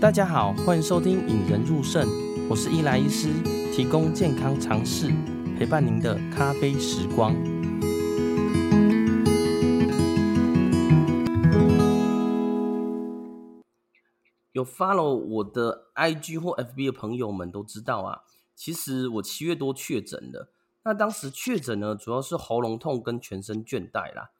大家好，欢迎收听《引人入胜》，我是伊莱医师，提供健康常识，陪伴您的咖啡时光。有 follow 我的 IG 或 FB 的朋友们都知道啊，其实我七月多确诊的。那当时确诊呢，主要是喉咙痛跟全身倦怠啦。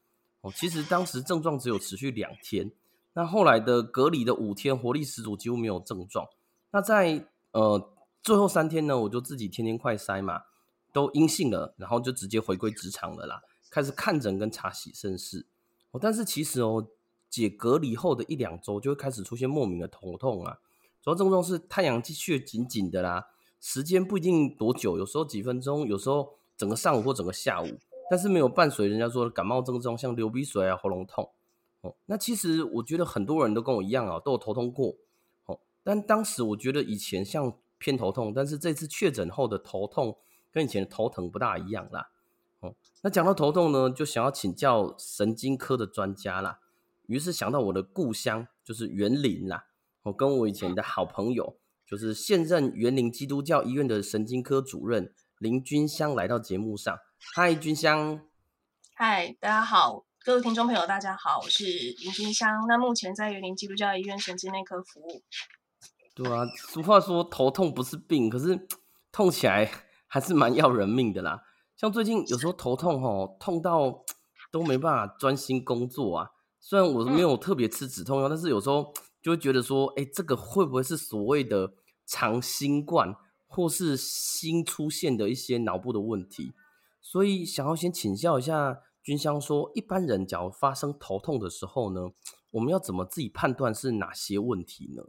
哦，其实当时症状只有持续两天。那后来的隔离的五天，活力十足，几乎没有症状。那在呃最后三天呢，我就自己天天快筛嘛，都阴性了，然后就直接回归职场了啦，开始看诊跟查洗肾试。哦，但是其实哦，解隔离后的一两周，就会开始出现莫名的头痛啊。主要症状是太阳穴紧紧的啦，时间不一定多久，有时候几分钟，有时候整个上午或整个下午，但是没有伴随人家说的感冒症状，像流鼻水啊、喉咙痛。哦，那其实我觉得很多人都跟我一样啊，都有头痛过。哦，但当时我觉得以前像偏头痛，但是这次确诊后的头痛跟以前的头疼不大一样啦。哦，那讲到头痛呢，就想要请教神经科的专家啦。于是想到我的故乡就是园林啦。我跟我以前的好朋友，就是现任园林基督教医院的神经科主任林君香来到节目上。嗨，君香。嗨，大家好。各位听众朋友，大家好，我是林金香。那目前在园林基督教医院神经内科服务。对啊，俗话说头痛不是病，可是痛起来还是蛮要人命的啦。像最近有时候头痛吼，痛到都没办法专心工作啊。虽然我没有特别吃止痛药，嗯，但是有时候就会觉得说，哎，这个会不会是所谓的长新冠，或是新出现的一些脑部的问题？所以想要先请教一下。君香说：“一般人假如发生头痛的时候呢，我们要怎么自己判断是哪些问题呢？”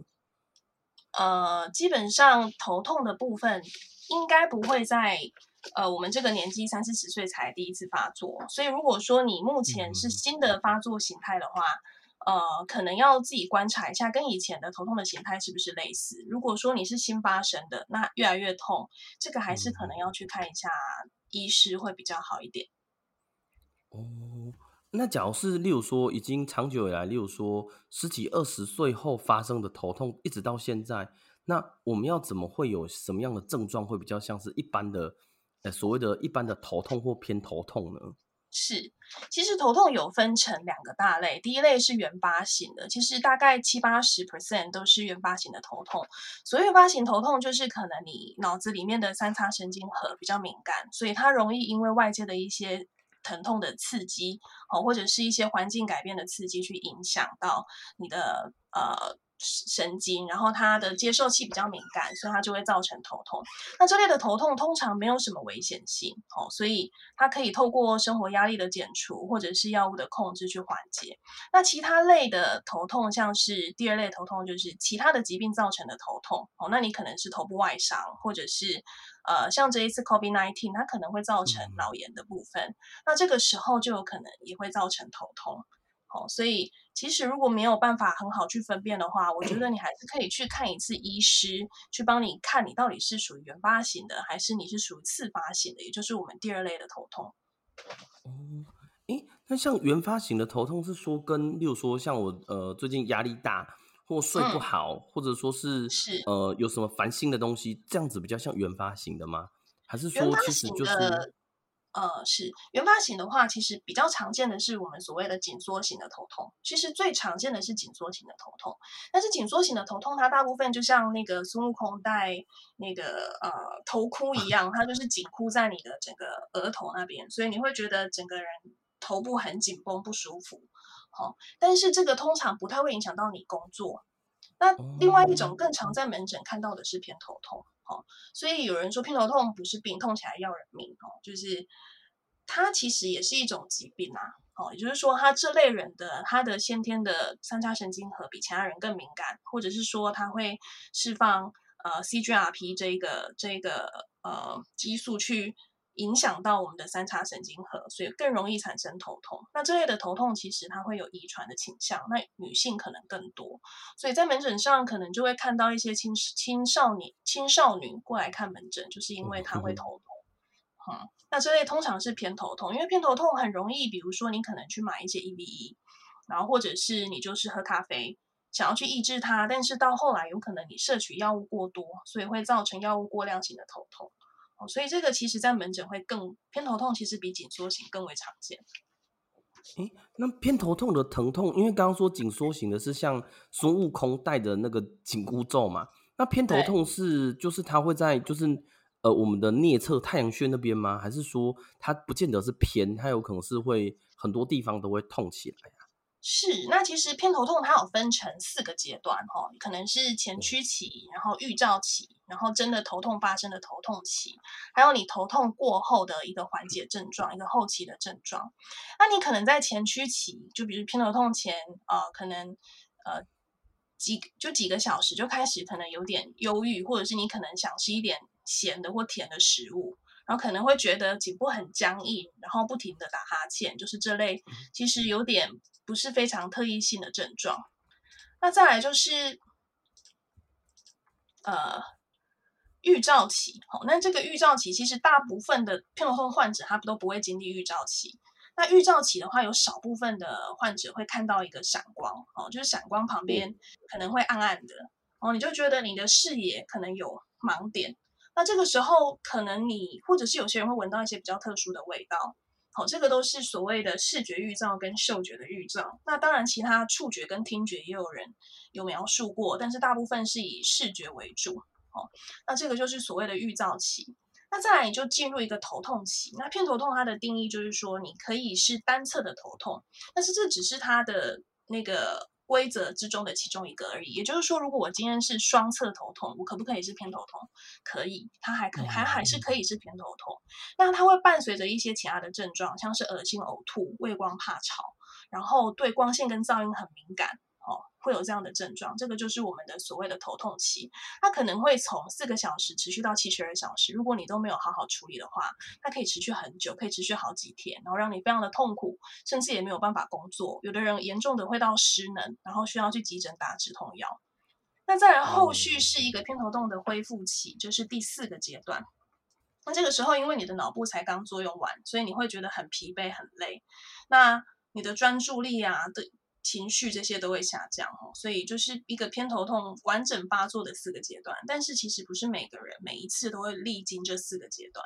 呃，基本上头痛的部分应该不会在呃我们这个年纪三四十岁才第一次发作，所以如果说你目前是新的发作形态的话，嗯，呃，可能要自己观察一下，跟以前的头痛的形态是不是类似。如果说你是新发生的，那越来越痛，这个还是可能要去看一下医师会比较好一点。哦，那假如是例如说已经长久以来，例如说十几二十岁后发生的头痛，一直到现在，那我们要怎么会有什么样的症状会比较像是一般的，呃，所谓的一般的头痛或偏头痛呢？是，其实头痛有分成两个大类，第一类是原发型的，其实大概七八十 percent 都是原发型的头痛。所谓原发型头痛，就是可能你脑子里面的三叉神经核比较敏感，所以它容易因为外界的一些疼痛的刺激，哦，或者是一些环境改变的刺激，去影响到你的呃神经，然后它的接受器比较敏感，所以它就会造成头痛。那这类的头痛通常没有什么危险性，哦，所以它可以透过生活压力的减除，或者是药物的控制去缓解。那其他类的头痛，像是第二类头痛，就是其他的疾病造成的头痛，哦，那你可能是头部外伤，或者是。呃，像这一次 COVID-19，它可能会造成脑炎的部分，嗯，那这个时候就有可能也会造成头痛。好，哦，所以其实如果没有办法很好去分辨的话，我觉得你还是可以去看一次医师，去帮你看你到底是属于原发型的，还是你是属于次发型的，也就是我们第二类的头痛。哦，诶，那像原发型的头痛是说跟，例如说像我呃最近压力大。或睡不好，嗯、或者说是，是呃有什么烦心的东西，这样子比较像原发型的吗？还是说其实就是呃是原发型的话，其实比较常见的是我们所谓的紧缩型的头痛。其实最常见的是紧缩型的头痛，但是紧缩型的头痛它大部分就像那个孙悟空戴那个呃头箍一样，它就是紧箍在你的整个额头那边，所以你会觉得整个人头部很紧绷不舒服。好，但是这个通常不太会影响到你工作。那另外一种更常在门诊看到的是偏头痛，哦，所以有人说偏头痛不是病，痛起来要人命，哦，就是它其实也是一种疾病啊，哦，也就是说他这类人的他的先天的三叉神经核比其他人更敏感，或者是说他会释放呃 CGRP 这个这个呃激素去。影响到我们的三叉神经核，所以更容易产生头痛。那这类的头痛其实它会有遗传的倾向，那女性可能更多。所以在门诊上可能就会看到一些青青少年、青少女过来看门诊，就是因为他会头痛。嗯，那这类通常是偏头痛，因为偏头痛很容易，比如说你可能去买一些 EVE，然后或者是你就是喝咖啡，想要去抑制它，但是到后来有可能你摄取药物过多，所以会造成药物过量型的头痛。哦，所以这个其实在门诊会更偏头痛，其实比紧缩型更为常见。诶，那偏头痛的疼痛，因为刚刚说紧缩型的是像孙悟空戴的那个紧箍咒嘛，那偏头痛是就是它会在就是呃我们的颞侧太阳穴那边吗？还是说它不见得是偏，它有可能是会很多地方都会痛起来？是，那其实偏头痛它有分成四个阶段哈，可能是前驱期，然后预兆期，然后真的头痛发生的头痛期，还有你头痛过后的一个缓解症状，一个后期的症状。那你可能在前驱期，就比如偏头痛前啊、呃，可能呃几就几个小时就开始可能有点忧郁，或者是你可能想吃一点咸的或甜的食物，然后可能会觉得颈部很僵硬，然后不停的打哈欠，就是这类其实有点。不是非常特异性的症状，那再来就是，呃，预兆期。好，那这个预兆期其实大部分的偏头痛患者他都不会经历预兆期。那预兆期的话，有少部分的患者会看到一个闪光，哦，就是闪光旁边可能会暗暗的，哦，你就觉得你的视野可能有盲点。那这个时候，可能你或者是有些人会闻到一些比较特殊的味道。好，这个都是所谓的视觉预兆跟嗅觉的预兆。那当然，其他触觉跟听觉也有人有描述过，但是大部分是以视觉为主。好，那这个就是所谓的预兆期。那再来，你就进入一个头痛期。那偏头痛它的定义就是说，你可以是单侧的头痛，但是这只是它的那个。规则之中的其中一个而已，也就是说，如果我今天是双侧头痛，我可不可以是偏头痛？可以，它还可，还还是可以是偏头痛。那它会伴随着一些其他的症状，像是恶心、呕吐、畏光怕吵，然后对光线跟噪音很敏感。哦，会有这样的症状，这个就是我们的所谓的头痛期。它可能会从四个小时持续到七十二小时，如果你都没有好好处理的话，它可以持续很久，可以持续好几天，然后让你非常的痛苦，甚至也没有办法工作。有的人严重的会到失能，然后需要去急诊打止痛药。那再来后续是一个偏头痛的恢复期，就是第四个阶段。那这个时候，因为你的脑部才刚作用完，所以你会觉得很疲惫、很累。那你的专注力啊，对。情绪这些都会下降哦，所以就是一个偏头痛完整发作的四个阶段。但是其实不是每个人每一次都会历经这四个阶段。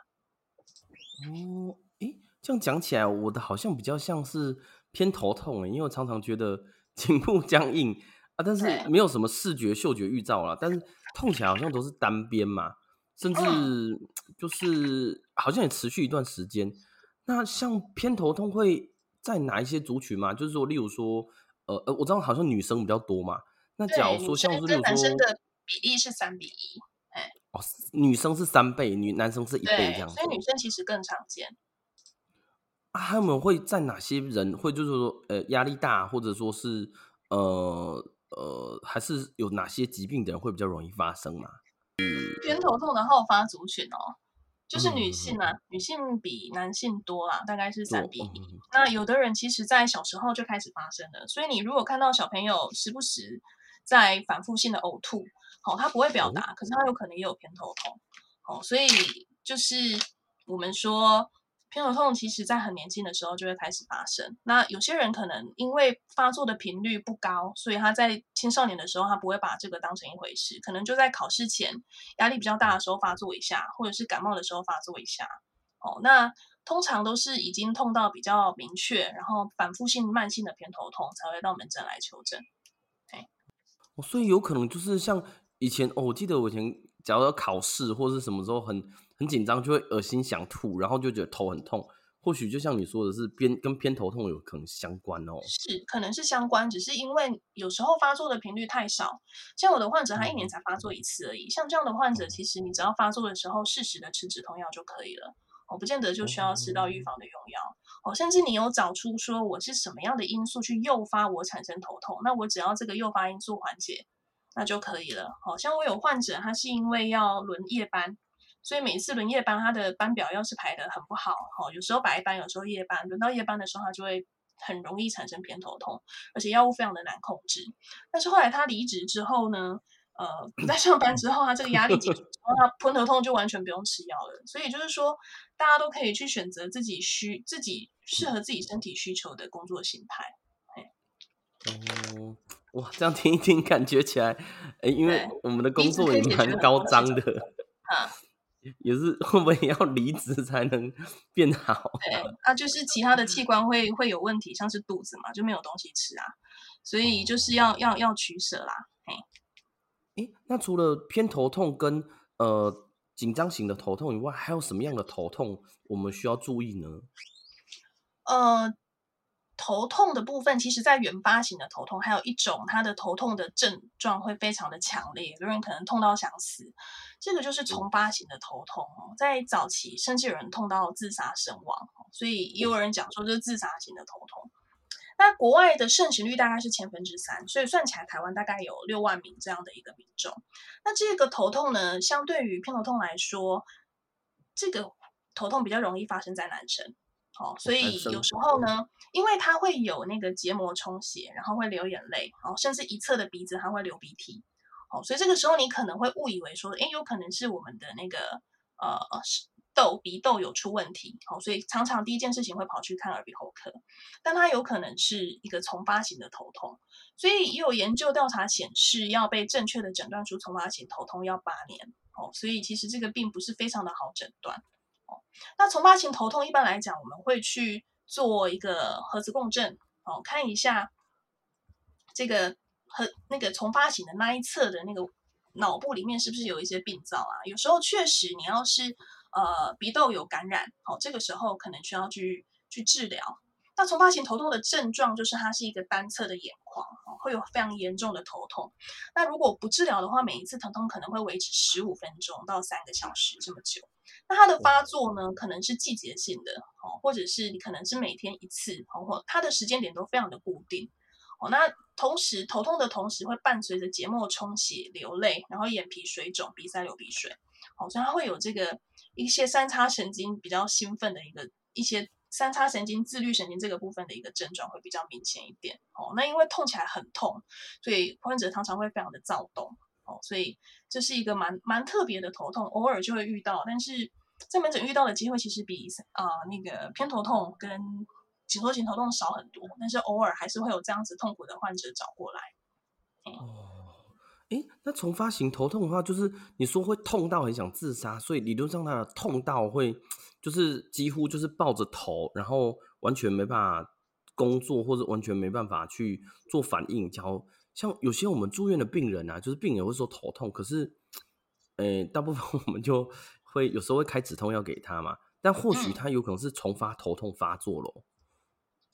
哦，诶，这样讲起来，我的好像比较像是偏头痛诶，因为我常常觉得 颈部僵硬啊，但是没有什么视觉、嗅觉预兆啦。但是痛起来好像都是单边嘛，甚至 就是好像也持续一段时间。那像偏头痛会在哪一些族群吗？就是说，例如说。呃呃，我知道好像女生比较多嘛。那假如说像是，例如说，男生的比例是三比一，哎，哦，女生是三倍，女男生是一倍这样子。所以女生其实更常见。啊，他们会在哪些人会就是说，呃，压力大，或者说是，呃呃，还是有哪些疾病的人会比较容易发生嘛？嗯，偏头痛的好发族群哦。就是女性啊，嗯、女性比男性多啦，大概是三比一。嗯、那有的人其实，在小时候就开始发生了，所以你如果看到小朋友时不时在反复性的呕吐，好、哦，他不会表达，嗯、可是他有可能也有偏头痛，好、哦，所以就是我们说。偏头痛其实在很年轻的时候就会开始发生。那有些人可能因为发作的频率不高，所以他在青少年的时候他不会把这个当成一回事，可能就在考试前压力比较大的时候发作一下，或者是感冒的时候发作一下。哦，那通常都是已经痛到比较明确，然后反复性慢性的偏头痛才会到门诊来求诊。哦，所以有可能就是像以前哦，我记得我以前假如要考试或者是什么时候很。很紧张，就会恶心想吐，然后就觉得头很痛。或许就像你说的是偏跟偏头痛有可能相关哦，是可能是相关，只是因为有时候发作的频率太少。像我的患者，他一年才发作一次而已。嗯、像这样的患者，其实你只要发作的时候适时的吃止痛药就可以了，哦，不见得就需要吃到预防的用药。哦，甚至你有找出说我是什么样的因素去诱发我产生头痛，那我只要这个诱发因素缓解，那就可以了。好、哦、像我有患者，他是因为要轮夜班。所以每次轮夜班，他的班表要是排的很不好，哈，有时候白班，有时候夜班，轮到夜班的时候，他就会很容易产生偏头痛，而且药物非常的难控制。但是后来他离职之后呢，呃，不在上班之后，他这个压力解决之后，他偏头痛就完全不用吃药了。所以就是说，大家都可以去选择自己需、自己适合自己身体需求的工作形态。哦，哇，这样听一听，感觉起来，哎、欸，因为我们的工作也蛮高张的，啊，也是会不会也要离职才能 变好？对，啊，就是其他的器 官会会有问题，像是肚子嘛，就没有东西吃啊，所以就是要要要取舍啦。哎、欸，那除了偏头痛跟呃紧张型的头痛以外，还有什么样的头痛我们需要注意呢？呃。头痛的部分，其实，在原发型的头痛，还有一种，它的头痛的症状会非常的强烈，有的人可能痛到想死。这个就是重发型的头痛哦，在早期甚至有人痛到自杀身亡，所以也有人讲说这是自杀型的头痛。那国外的盛行率大概是千分之三，所以算起来，台湾大概有六万名这样的一个民众。那这个头痛呢，相对于偏头痛来说，这个头痛比较容易发生在男生。哦，所以有时候呢，因为它会有那个结膜充血，然后会流眼泪，哦，甚至一侧的鼻子还会流鼻涕，哦，所以这个时候你可能会误以为说，诶，有可能是我们的那个呃窦鼻窦有出问题，哦，所以常常第一件事情会跑去看耳鼻喉科，但它有可能是一个丛发型的头痛，所以也有研究调查显示，要被正确的诊断出丛发型头痛要八年，哦，所以其实这个并不是非常的好诊断。那从发型头痛一般来讲，我们会去做一个核磁共振，哦，看一下这个和那个从发型的那一侧的那个脑部里面是不是有一些病灶啊？有时候确实，你要是呃鼻窦有感染，哦，这个时候可能需要去去治疗。那丛发型头痛的症状就是它是一个单侧的眼眶，哦，会有非常严重的头痛。那如果不治疗的话，每一次疼痛可能会维持十五分钟到三个小时这么久。那它的发作呢，可能是季节性的哦，或者是你可能是每天一次，或它的时间点都非常的固定哦。那同时头痛的同时会伴随着结膜充血、流泪，然后眼皮水肿、鼻塞流鼻水，哦，所以它会有这个一些三叉神经比较兴奋的一个一些三叉神经自律神经这个部分的一个症状会比较明显一点哦。那因为痛起来很痛，所以患者常常会非常的躁动。哦，所以这是一个蛮蛮特别的头痛，偶尔就会遇到，但是在门诊遇到的机会其实比啊、呃、那个偏头痛跟紧缩型头痛少很多，但是偶尔还是会有这样子痛苦的患者找过来。哦，诶，那丛发型头痛的话，就是你说会痛到很想自杀，所以理论上它的痛到会就是几乎就是抱着头，然后完全没办法工作，或者完全没办法去做反应，然后。像有些我们住院的病人啊，就是病人会说头痛，可是，呃，大部分我们就会有时候会开止痛药给他嘛，但或许他有可能是重发头痛发作咯。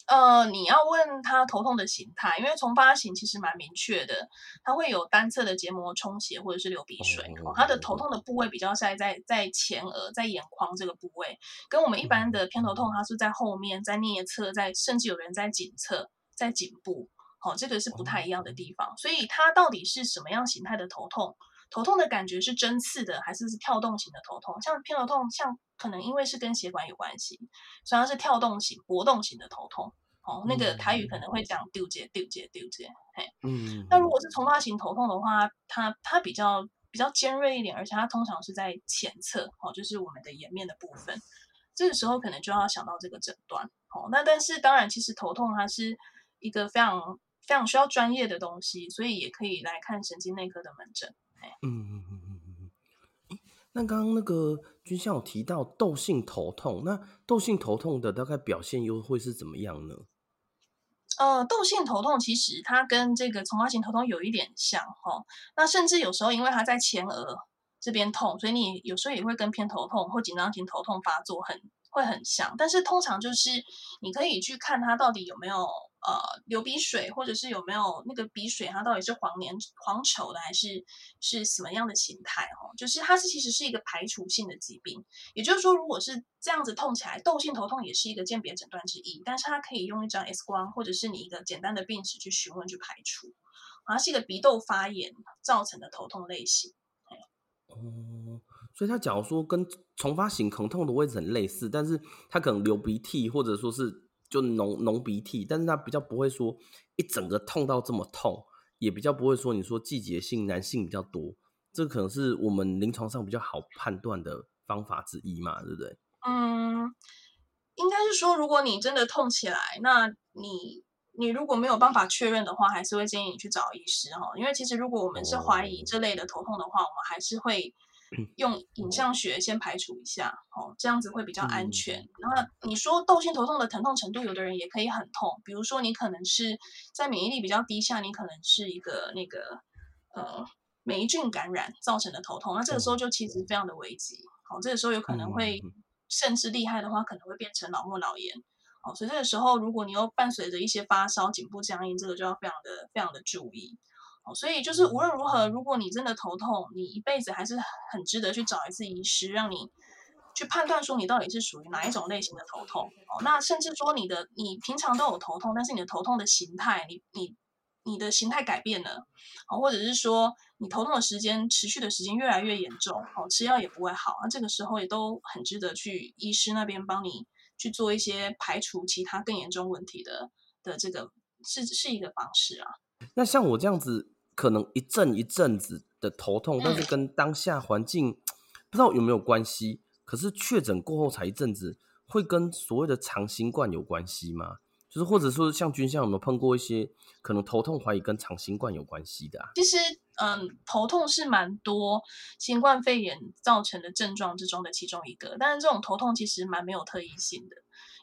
呃，你要问他头痛的形态，因为从发型其实蛮明确的，他会有单侧的结膜充血或者是流鼻水，哦，他的头痛的部位比较在在在前额，在眼眶这个部位，跟我们一般的偏头痛，它是在后面，在颞侧，在甚至有人在颈侧，在颈部。好、哦，这个是不太一样的地方，所以它到底是什么样形态的头痛？头痛的感觉是针刺的，还是是跳动型的头痛？像偏头痛，像可能因为是跟血管有关系，所以它是跳动型、搏动型的头痛。哦，那个台语可能会讲丢结、丢结、丢结。嘿，嗯。那如果是丛发型头痛的话，它它比较比较尖锐一点，而且它通常是在前侧，哦，就是我们的颜面的部分。这个时候可能就要想到这个诊断。哦，那但是当然，其实头痛它是一个非常。非常需要专业的东西，所以也可以来看神经内科的门诊。嗯嗯嗯嗯嗯。那刚刚那个君香有提到窦性头痛，那窦性头痛的大概表现又会是怎么样呢？呃，窦性头痛其实它跟这个丛发型头痛有一点像哈。那甚至有时候因为它在前额这边痛，所以你有时候也会跟偏头痛或紧张型头痛发作很会很像。但是通常就是你可以去看它到底有没有。呃，流鼻水，或者是有没有那个鼻水，它到底是黄黏黄稠的，还是是什么样的形态？哦，就是它是其实是一个排除性的疾病，也就是说，如果是这样子痛起来，窦性头痛也是一个鉴别诊断之一，但是它可以用一张 X 光，或者是你一个简单的病史去询问去排除，它是一个鼻窦发炎造成的头痛类型。哦、所以他假如说跟重发型疼痛的位置很类似，但是他可能流鼻涕，或者说是。就浓浓鼻涕，但是它比较不会说一整个痛到这么痛，也比较不会说你说季节性男性比较多，这可能是我们临床上比较好判断的方法之一嘛，对不对？嗯，应该是说，如果你真的痛起来，那你你如果没有办法确认的话，还是会建议你去找医师哈。因为其实如果我们是怀疑这类的头痛的话，我们还是会 用影像学先排除一下，哦，这样子会比较安全。那你说窦性头痛的疼痛程度，有的人也可以很痛，比如说你可能是在免疫力比较低下，你可能是一个那个呃霉菌感染造成的头痛，那这个时候就其实非常的危急，好，这个时候有可能会甚至厉害的话，可能会变成脑膜脑炎。哦，所以这个时候，如果你又伴随着一些发烧、颈部僵硬，这个就要非常的、非常的注意。所以就是无论如何，如果你真的头痛，你一辈子还是很值得去找一次医师，让你去判断说你到底是属于哪一种类型的头痛。哦，那甚至说你的你平常都有头痛，但是你的头痛的形态，你你你的形态改变了，哦，或者是说你头痛的时间持续的时间越来越严重，哦，吃药也不会好，那这个时候也都很值得去医师那边帮你。去做一些排除其他更严重问题的的这个是是一个方式啊。那像我这样子，可能一阵一阵子的头痛，但是跟当下环境不知道有没有关系。可是确诊过后才一阵子，会跟所谓的长新冠有关系吗？就是或者说像君相有没有碰过一些可能头痛怀疑跟长新冠有关系的啊？其实。嗯，头痛是蛮多新冠肺炎造成的症状之中的其中一个，但是这种头痛其实蛮没有特异性的，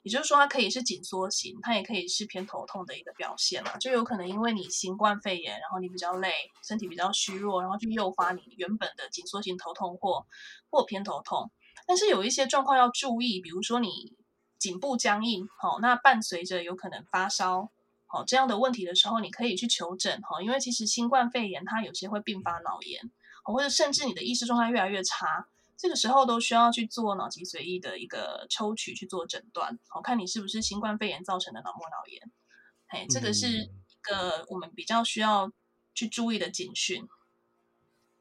也就是说它可以是紧缩型，它也可以是偏头痛的一个表现嘛，就有可能因为你新冠肺炎，然后你比较累，身体比较虚弱，然后去诱发你原本的紧缩型头痛或或偏头痛，但是有一些状况要注意，比如说你颈部僵硬，好，那伴随着有可能发烧。好，这样的问题的时候，你可以去求诊哈，因为其实新冠肺炎它有些会并发脑炎，或者甚至你的意识状态越来越差，这个时候都需要去做脑脊髓液的一个抽取去做诊断，好，看你是不是新冠肺炎造成的脑膜脑炎，哎，这个是一个我们比较需要去注意的警讯。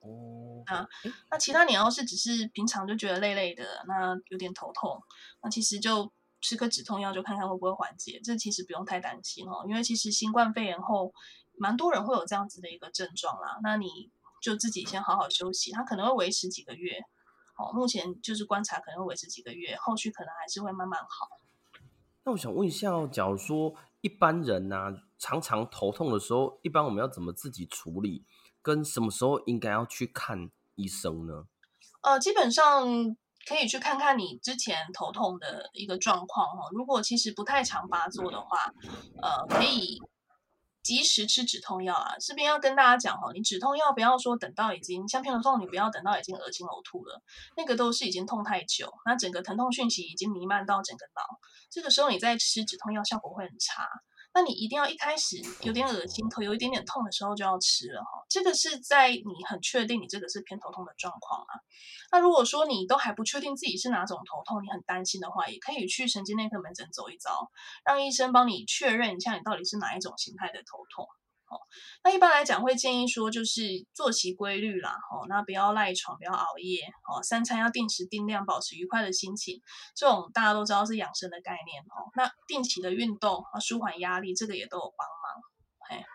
哦，啊，那其他你要是只是平常就觉得累累的，那有点头痛，那其实就。吃颗止痛药就看看会不会缓解，这其实不用太担心哦，因为其实新冠肺炎后，蛮多人会有这样子的一个症状啦。那你就自己先好好休息，它可能会维持几个月，哦，目前就是观察可能会维持几个月，后续可能还是会慢慢好。那我想问一下哦，假如说一般人呐、啊，常常头痛的时候，一般我们要怎么自己处理？跟什么时候应该要去看医生呢？呃，基本上。可以去看看你之前头痛的一个状况哦，如果其实不太常发作的话，呃，可以及时吃止痛药啊。这边要跟大家讲哦，你止痛药不要说等到已经像偏头痛，你不要等到已经恶心呕吐了，那个都是已经痛太久，那整个疼痛讯息已经弥漫到整个脑，这个时候你再吃止痛药效果会很差。那你一定要一开始有点恶心，头有一点点痛的时候就要吃了哈。这个是在你很确定你这个是偏头痛的状况啊。那如果说你都还不确定自己是哪种头痛，你很担心的话，也可以去神经内科门诊走一遭，让医生帮你确认一下你到底是哪一种形态的头痛。哦，那一般来讲会建议说，就是作息规律啦，哦，那不要赖床，不要熬夜，哦，三餐要定时定量，保持愉快的心情，这种大家都知道是养生的概念，哦，那定期的运动啊，舒缓压力，这个也都有帮忙，嘿，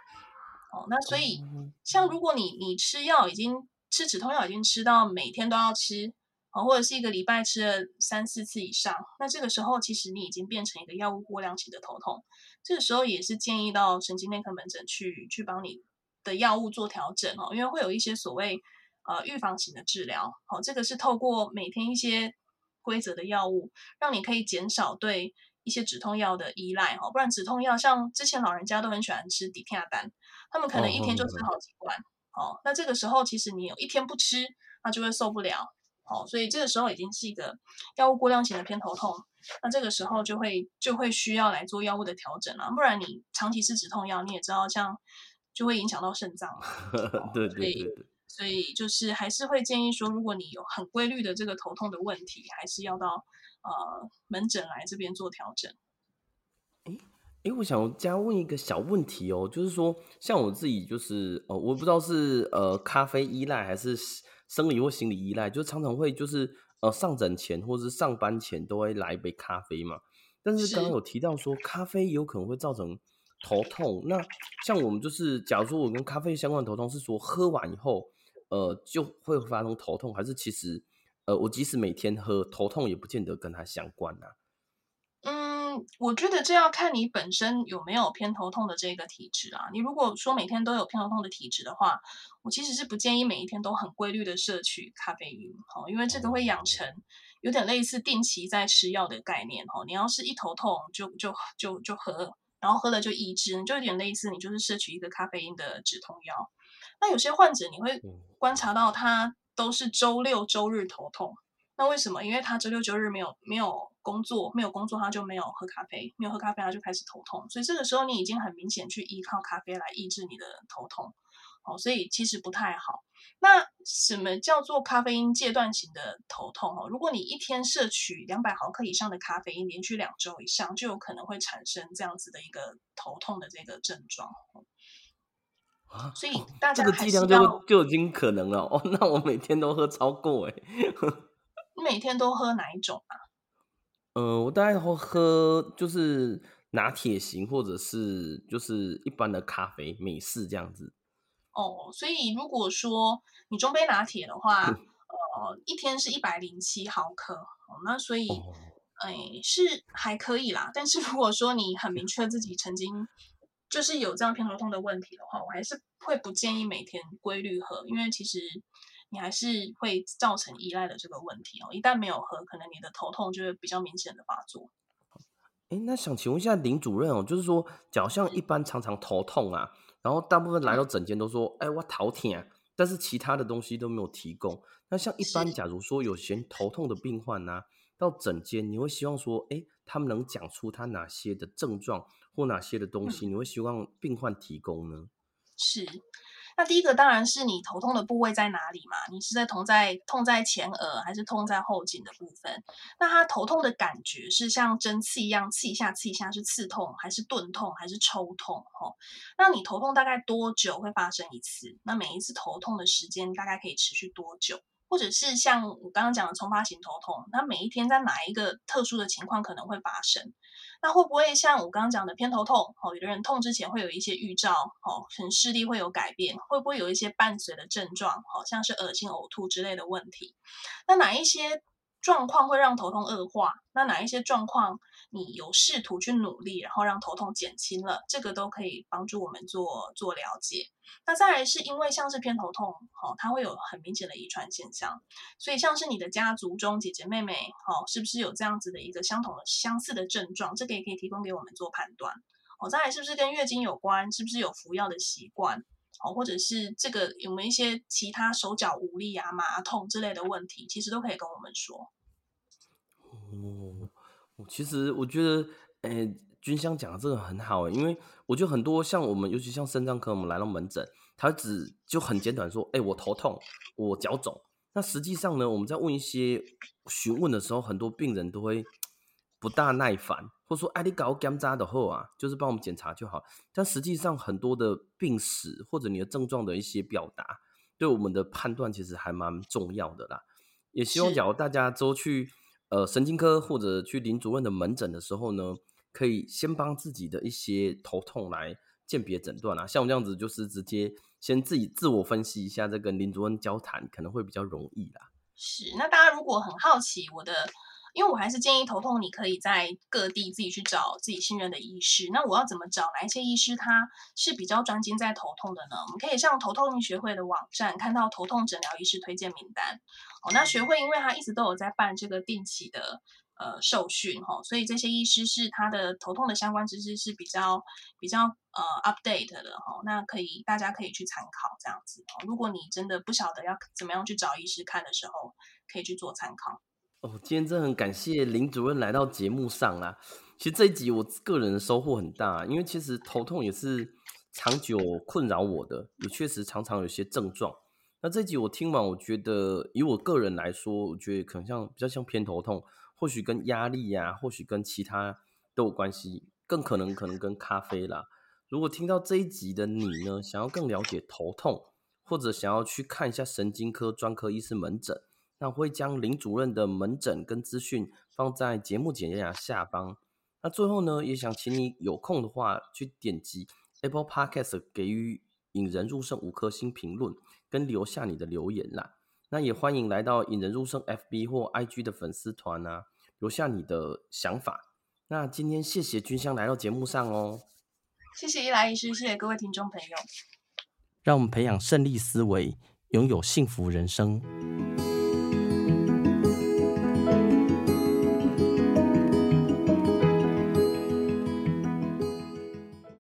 哦，那所以像如果你你吃药已经吃止痛药已经吃到每天都要吃。哦，或者是一个礼拜吃了三四次以上，那这个时候其实你已经变成一个药物过量型的头痛，这个时候也是建议到神经内科门诊去去帮你的药物做调整哦，因为会有一些所谓呃预防型的治疗，哦，这个是透过每天一些规则的药物，让你可以减少对一些止痛药的依赖哈，不然止痛药像之前老人家都很喜欢吃地天丹，他们可能一天就吃好几罐，哦，那这个时候其实你有一天不吃，那就会受不了。哦，所以这个时候已经是一个药物过量型的偏头痛，那这个时候就会就会需要来做药物的调整了，不然你长期吃止痛药，你也知道，像就会影响到肾脏嘛。对对对对。所以就是还是会建议说，如果你有很规律的这个头痛的问题，还是要到呃门诊来这边做调整。诶诶，我想加问一个小问题哦，就是说，像我自己就是呃，我不知道是呃咖啡依赖还是。生理或心理依赖，就常常会就是呃上诊前或者是上班前都会来一杯咖啡嘛。但是刚刚有提到说咖啡有可能会造成头痛，那像我们就是假如说我跟咖啡相关的头痛是说喝完以后呃就会发生头痛，还是其实呃我即使每天喝头痛也不见得跟它相关啊？我觉得这要看你本身有没有偏头痛的这个体质啊。你如果说每天都有偏头痛的体质的话，我其实是不建议每一天都很规律的摄取咖啡因，哦，因为这个会养成有点类似定期在吃药的概念，哦。你要是一头痛就就就就喝，然后喝了就抑制，就有点类似你就是摄取一个咖啡因的止痛药。那有些患者你会观察到他都是周六周日头痛。那为什么？因为他周六周日没有没有工作，没有工作他就没有喝咖啡，没有喝咖啡他就开始头痛，所以这个时候你已经很明显去依靠咖啡来抑制你的头痛，哦，所以其实不太好。那什么叫做咖啡因戒断型的头痛？哦，如果你一天摄取两百毫克以上的咖啡因，连续两周以上，就有可能会产生这样子的一个头痛的这个症状。啊，所以 大家这个剂量就就已经可能了哦。那我每天都喝超过哎。你每天都喝哪一种啊？呃，我大概会喝就是拿铁型，或者是就是一般的咖啡美式这样子。哦，所以如果说你中杯拿铁的话，呃，一天是一百零七毫克，哦，那所以，哎，是还可以啦。但是如果说你很明确自己曾经就是有这样偏头痛的问题的话，我还是会不建议每天规律喝，因为其实。你还是会造成依赖的这个问题哦。一旦没有喝，可能你的头痛就会比较明显的发作。哎，那想请问一下林主任哦，就是说，假如像一般常常头痛啊，然后大部分来到诊间都说，哎，我头痛啊，但是其他的东西都没有提供。那像一般，假如说有些头痛的病患啊，到诊间，你会希望说，哎，他们能讲出他哪些的症状或哪些的东西，嗯、你会希望病患提供呢？是。那第一个当然是你头痛的部位在哪里嘛？你是在痛在痛在前额，还是痛在后颈的部分？那他头痛的感觉是像针刺一样刺一下刺一下，是刺痛还是钝痛还是抽痛？哦，那你头痛大概多久会发生一次？那每一次头痛的时间大概可以持续多久？或者是像我刚刚讲的丛发型头痛，那每一天在哪一个特殊的情况可能会发生？那会不会像我刚刚讲的偏头痛？哦，有的人痛之前会有一些预兆，哦，很视力会有改变，会不会有一些伴随的症状？好像是恶心、呕吐之类的问题？那哪一些状况会让头痛恶化？那哪一些状况你有试图去努力，然后让头痛减轻了？这个都可以帮助我们做做了解。那再来是因为像是偏头痛，哦，它会有很明显的遗传现象，所以像是你的家族中姐姐妹妹，哦，是不是有这样子的一个相同的相似的症状？这个也可以提供给我们做判断。哦，再来是不是跟月经有关？是不是有服药的习惯？哦，或者是这个有没有一些其他手脚无力啊、麻痛之类的问题？其实都可以跟我们说。哦，其实我觉得，诶，君香讲的这个很好诶，因为我觉得很多像我们，尤其像肾脏科，我们来到门诊，他只就很简短说，诶，我头痛，我脚肿。那实际上呢，我们在问一些询问的时候，很多病人都会不大耐烦，或者说，哎，你搞检查的后啊，就是帮我们检查就好。但实际上，很多的病史或者你的症状的一些表达，对我们的判断其实还蛮重要的啦。也希望假如大家都去。呃，神经科或者去林主任的门诊的时候呢，可以先帮自己的一些头痛来鉴别诊断啊。像我这样子，就是直接先自己自我分析一下，再跟林主任交谈，可能会比较容易啦。是，那大家如果很好奇我的。因为我还是建议头痛，你可以在各地自己去找自己信任的医师。那我要怎么找？哪一些医师他是比较专精在头痛的呢？我们可以上头痛医学会的网站，看到头痛诊疗医师推荐名单。哦，那学会因为他一直都有在办这个定期的呃受训哈，所以这些医师是他的头痛的相关知识是比较比较呃 update 的哈。那可以大家可以去参考这样子。哦如果你真的不晓得要怎么样去找医师看的时候，可以去做参考。哦，今天真的很感谢林主任来到节目上啦。其实这一集我个人的收获很大，因为其实头痛也是长久困扰我的，也确实常常有些症状。那这一集我听完，我觉得以我个人来说，我觉得可能像比较像偏头痛，或许跟压力呀、啊，或许跟其他都有关系，更可能可能跟咖啡啦。如果听到这一集的你呢，想要更了解头痛，或者想要去看一下神经科专科医师门诊。那我会将林主任的门诊跟资讯放在节目简介下方。那最后呢，也想请你有空的话去点击 Apple Podcast 给予引人入胜五颗星评论，跟留下你的留言啦。那也欢迎来到引人入胜 FB 或 IG 的粉丝团啊，留下你的想法。那今天谢谢君香来到节目上哦。谢谢伊莱医师，谢谢各位听众朋友。让我们培养胜利思维，拥有幸福人生。